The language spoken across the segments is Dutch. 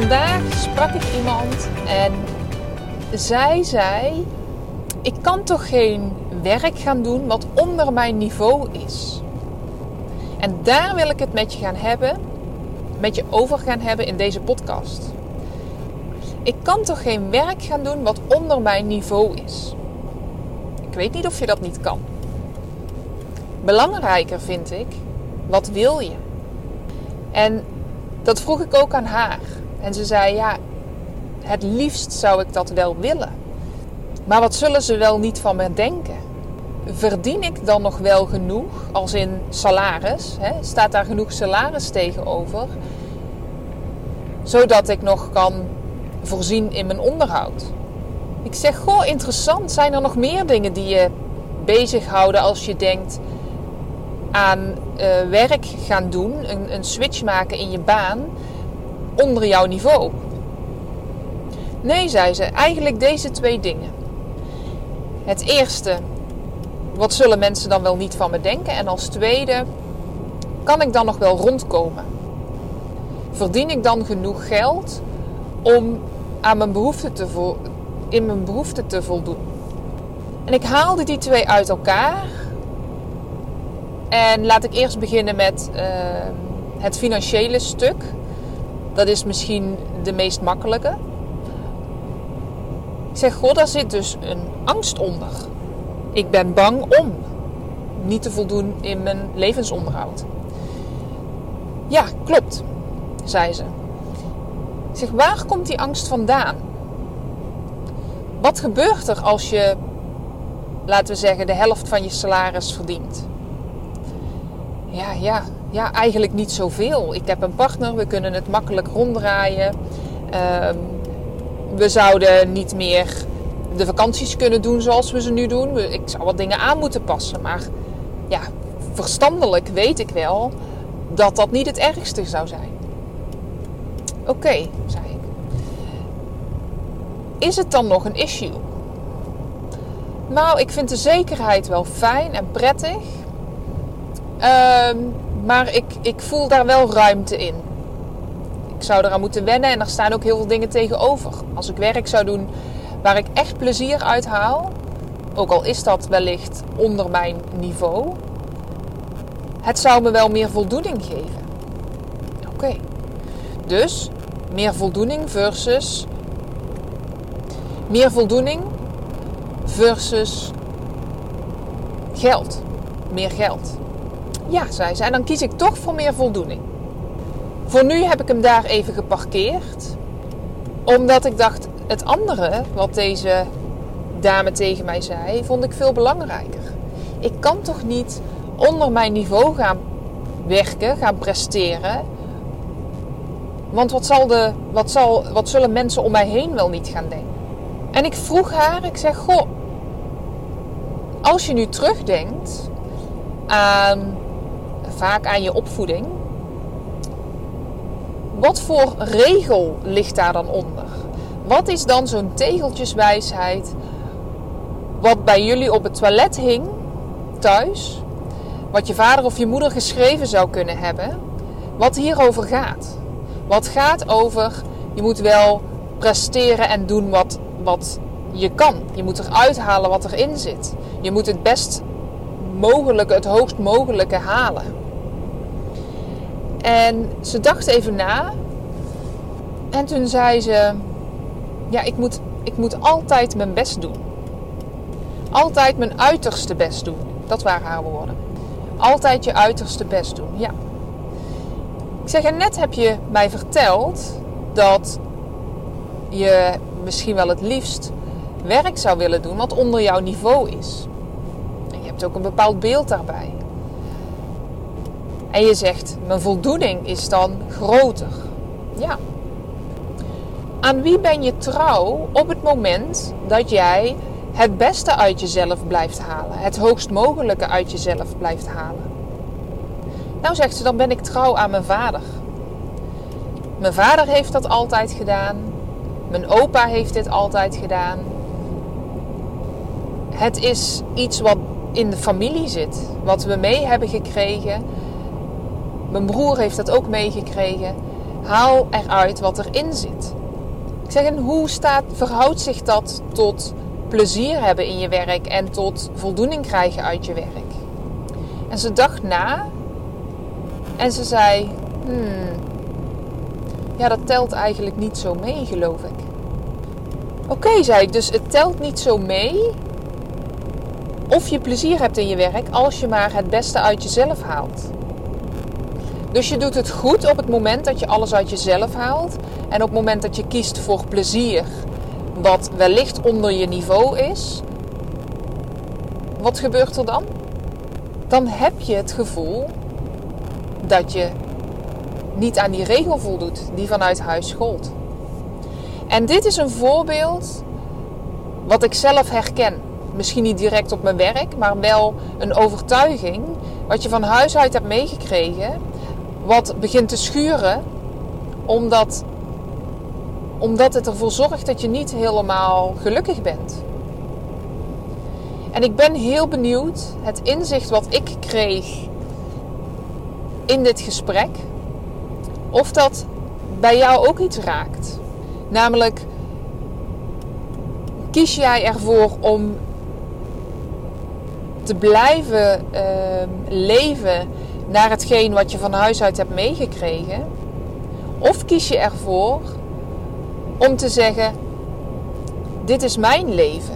Vandaag sprak ik iemand en zij zei: Ik kan toch geen werk gaan doen wat onder mijn niveau is. En daar wil ik het met je gaan hebben, met je over gaan hebben in deze podcast. Ik kan toch geen werk gaan doen wat onder mijn niveau is. Ik weet niet of je dat niet kan. Belangrijker vind ik, wat wil je? En dat vroeg ik ook aan haar. En ze zei: Ja, het liefst zou ik dat wel willen. Maar wat zullen ze wel niet van me denken? Verdien ik dan nog wel genoeg, als in salaris? Hè? Staat daar genoeg salaris tegenover? Zodat ik nog kan voorzien in mijn onderhoud. Ik zeg, goh, interessant. Zijn er nog meer dingen die je bezighouden als je denkt aan uh, werk gaan doen, een, een switch maken in je baan onder jouw niveau? Nee, zei ze, eigenlijk deze twee dingen. Het eerste, wat zullen mensen dan wel niet van me denken? En als tweede, kan ik dan nog wel rondkomen? Verdien ik dan genoeg geld om aan mijn behoeften te in mijn behoeften te voldoen? En ik haalde die twee uit elkaar. En laat ik eerst beginnen met uh, het financiële stuk. Dat is misschien de meest makkelijke. Zeg, goh, daar zit dus een angst onder. Ik ben bang om niet te voldoen in mijn levensonderhoud. Ja, klopt, zei ze. Zeg, waar komt die angst vandaan? Wat gebeurt er als je, laten we zeggen, de helft van je salaris verdient? Ja, ja, ja, eigenlijk niet zoveel. Ik heb een partner, we kunnen het makkelijk ronddraaien. Uh, we zouden niet meer de vakanties kunnen doen zoals we ze nu doen. Ik zou wat dingen aan moeten passen. Maar ja, verstandelijk weet ik wel dat dat niet het ergste zou zijn. Oké, zei ik. Is het dan nog een issue? Nou, ik vind de zekerheid wel fijn en prettig. Uh, maar ik, ik voel daar wel ruimte in. Ik zou eraan moeten wennen en er staan ook heel veel dingen tegenover. Als ik werk zou doen waar ik echt plezier uit haal, ook al is dat wellicht onder mijn niveau, het zou me wel meer voldoening geven. Oké. Dus meer voldoening versus meer voldoening versus geld. Meer geld. Ja, zei ze. En dan kies ik toch voor meer voldoening. Voor nu heb ik hem daar even geparkeerd. Omdat ik dacht, het andere wat deze dame tegen mij zei, vond ik veel belangrijker. Ik kan toch niet onder mijn niveau gaan werken, gaan presteren. Want wat, zal de, wat, zal, wat zullen mensen om mij heen wel niet gaan denken? En ik vroeg haar, ik zeg, goh, als je nu terugdenkt aan, vaak aan je opvoeding, wat voor regel ligt daar dan onder? Wat is dan zo'n tegeltjeswijsheid wat bij jullie op het toilet hing thuis, wat je vader of je moeder geschreven zou kunnen hebben, wat hierover gaat? Wat gaat over je moet wel presteren en doen wat, wat je kan. Je moet eruit halen wat erin zit. Je moet het best mogelijke, het hoogst mogelijke halen. En ze dacht even na. En toen zei ze: Ja, ik moet, ik moet altijd mijn best doen. Altijd mijn uiterste best doen. Dat waren haar woorden. Altijd je uiterste best doen. Ja. Ik zeg: En net heb je mij verteld dat je misschien wel het liefst werk zou willen doen wat onder jouw niveau is. En je hebt ook een bepaald beeld daarbij. En je zegt, mijn voldoening is dan groter. Ja. Aan wie ben je trouw op het moment dat jij het beste uit jezelf blijft halen, het hoogst mogelijke uit jezelf blijft halen? Nou zegt ze, dan ben ik trouw aan mijn vader. Mijn vader heeft dat altijd gedaan. Mijn opa heeft dit altijd gedaan. Het is iets wat in de familie zit, wat we mee hebben gekregen. Mijn broer heeft dat ook meegekregen. Haal eruit wat erin zit. Ik zeg, en hoe staat, verhoudt zich dat tot plezier hebben in je werk en tot voldoening krijgen uit je werk? En ze dacht na en ze zei: Hmm, ja, dat telt eigenlijk niet zo mee, geloof ik. Oké, zei ik, dus het telt niet zo mee of je plezier hebt in je werk als je maar het beste uit jezelf haalt. Dus je doet het goed op het moment dat je alles uit jezelf haalt en op het moment dat je kiest voor plezier, wat wellicht onder je niveau is. Wat gebeurt er dan? Dan heb je het gevoel dat je niet aan die regel voldoet die vanuit huis gold. En dit is een voorbeeld wat ik zelf herken. Misschien niet direct op mijn werk, maar wel een overtuiging wat je van huis uit hebt meegekregen, wat begint te schuren omdat, omdat het ervoor zorgt dat je niet helemaal gelukkig bent. En ik ben heel benieuwd, het inzicht wat ik kreeg in dit gesprek, of dat bij jou ook iets raakt. Namelijk, kies jij ervoor om te blijven uh, leven naar hetgeen wat je van huis uit hebt meegekregen? Of kies je ervoor om te zeggen: Dit is mijn leven.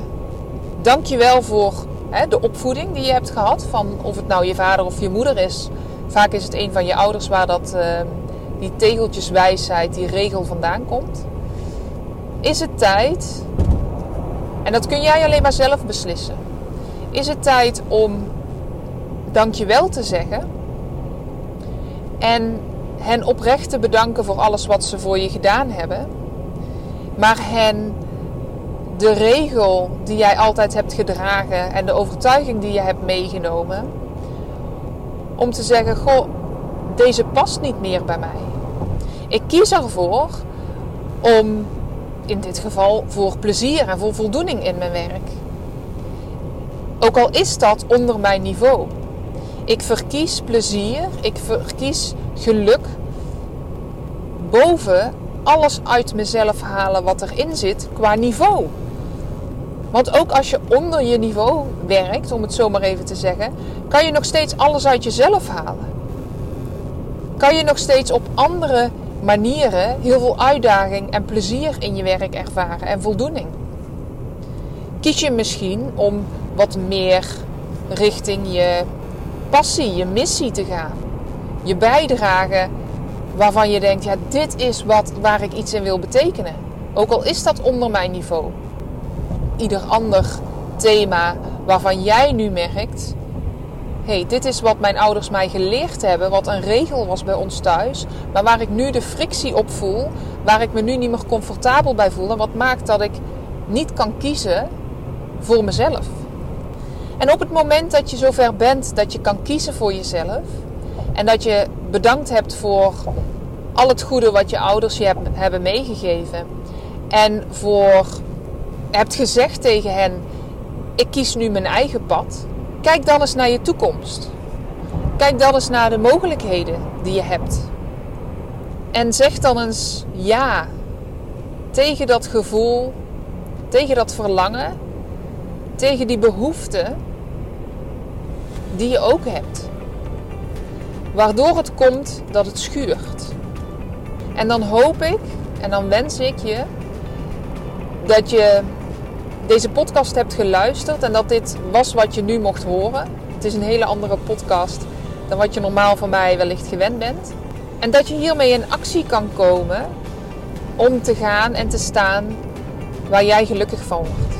Dank je wel voor hè, de opvoeding die je hebt gehad. Van of het nou je vader of je moeder is. Vaak is het een van je ouders waar dat, uh, die tegeltjeswijsheid, die regel vandaan komt. Is het tijd, en dat kun jij alleen maar zelf beslissen. Is het tijd om dankjewel te zeggen en hen oprecht te bedanken voor alles wat ze voor je gedaan hebben, maar hen de regel die jij altijd hebt gedragen en de overtuiging die je hebt meegenomen, om te zeggen: Goh, deze past niet meer bij mij. Ik kies ervoor om in dit geval voor plezier en voor voldoening in mijn werk. Ook al is dat onder mijn niveau. Ik verkies plezier, ik verkies geluk boven alles uit mezelf halen wat erin zit qua niveau. Want ook als je onder je niveau werkt, om het zo maar even te zeggen, kan je nog steeds alles uit jezelf halen. Kan je nog steeds op andere manieren heel veel uitdaging en plezier in je werk ervaren en voldoening. Kies je misschien om wat meer richting je passie, je missie te gaan. Je bijdrage waarvan je denkt, ja, dit is wat, waar ik iets in wil betekenen. Ook al is dat onder mijn niveau. Ieder ander thema waarvan jij nu merkt, hey, dit is wat mijn ouders mij geleerd hebben, wat een regel was bij ons thuis, maar waar ik nu de frictie op voel, waar ik me nu niet meer comfortabel bij voel en wat maakt dat ik niet kan kiezen voor mezelf. En op het moment dat je zover bent dat je kan kiezen voor jezelf en dat je bedankt hebt voor al het goede wat je ouders je hebben meegegeven en voor hebt gezegd tegen hen: ik kies nu mijn eigen pad Kijk dan eens naar je toekomst. Kijk dan eens naar de mogelijkheden die je hebt. En zeg dan eens ja tegen dat gevoel, tegen dat verlangen, tegen die behoefte die je ook hebt. Waardoor het komt dat het schuurt. En dan hoop ik en dan wens ik je dat je deze podcast hebt geluisterd en dat dit was wat je nu mocht horen. Het is een hele andere podcast dan wat je normaal van mij wellicht gewend bent. En dat je hiermee in actie kan komen om te gaan en te staan waar jij gelukkig van wordt.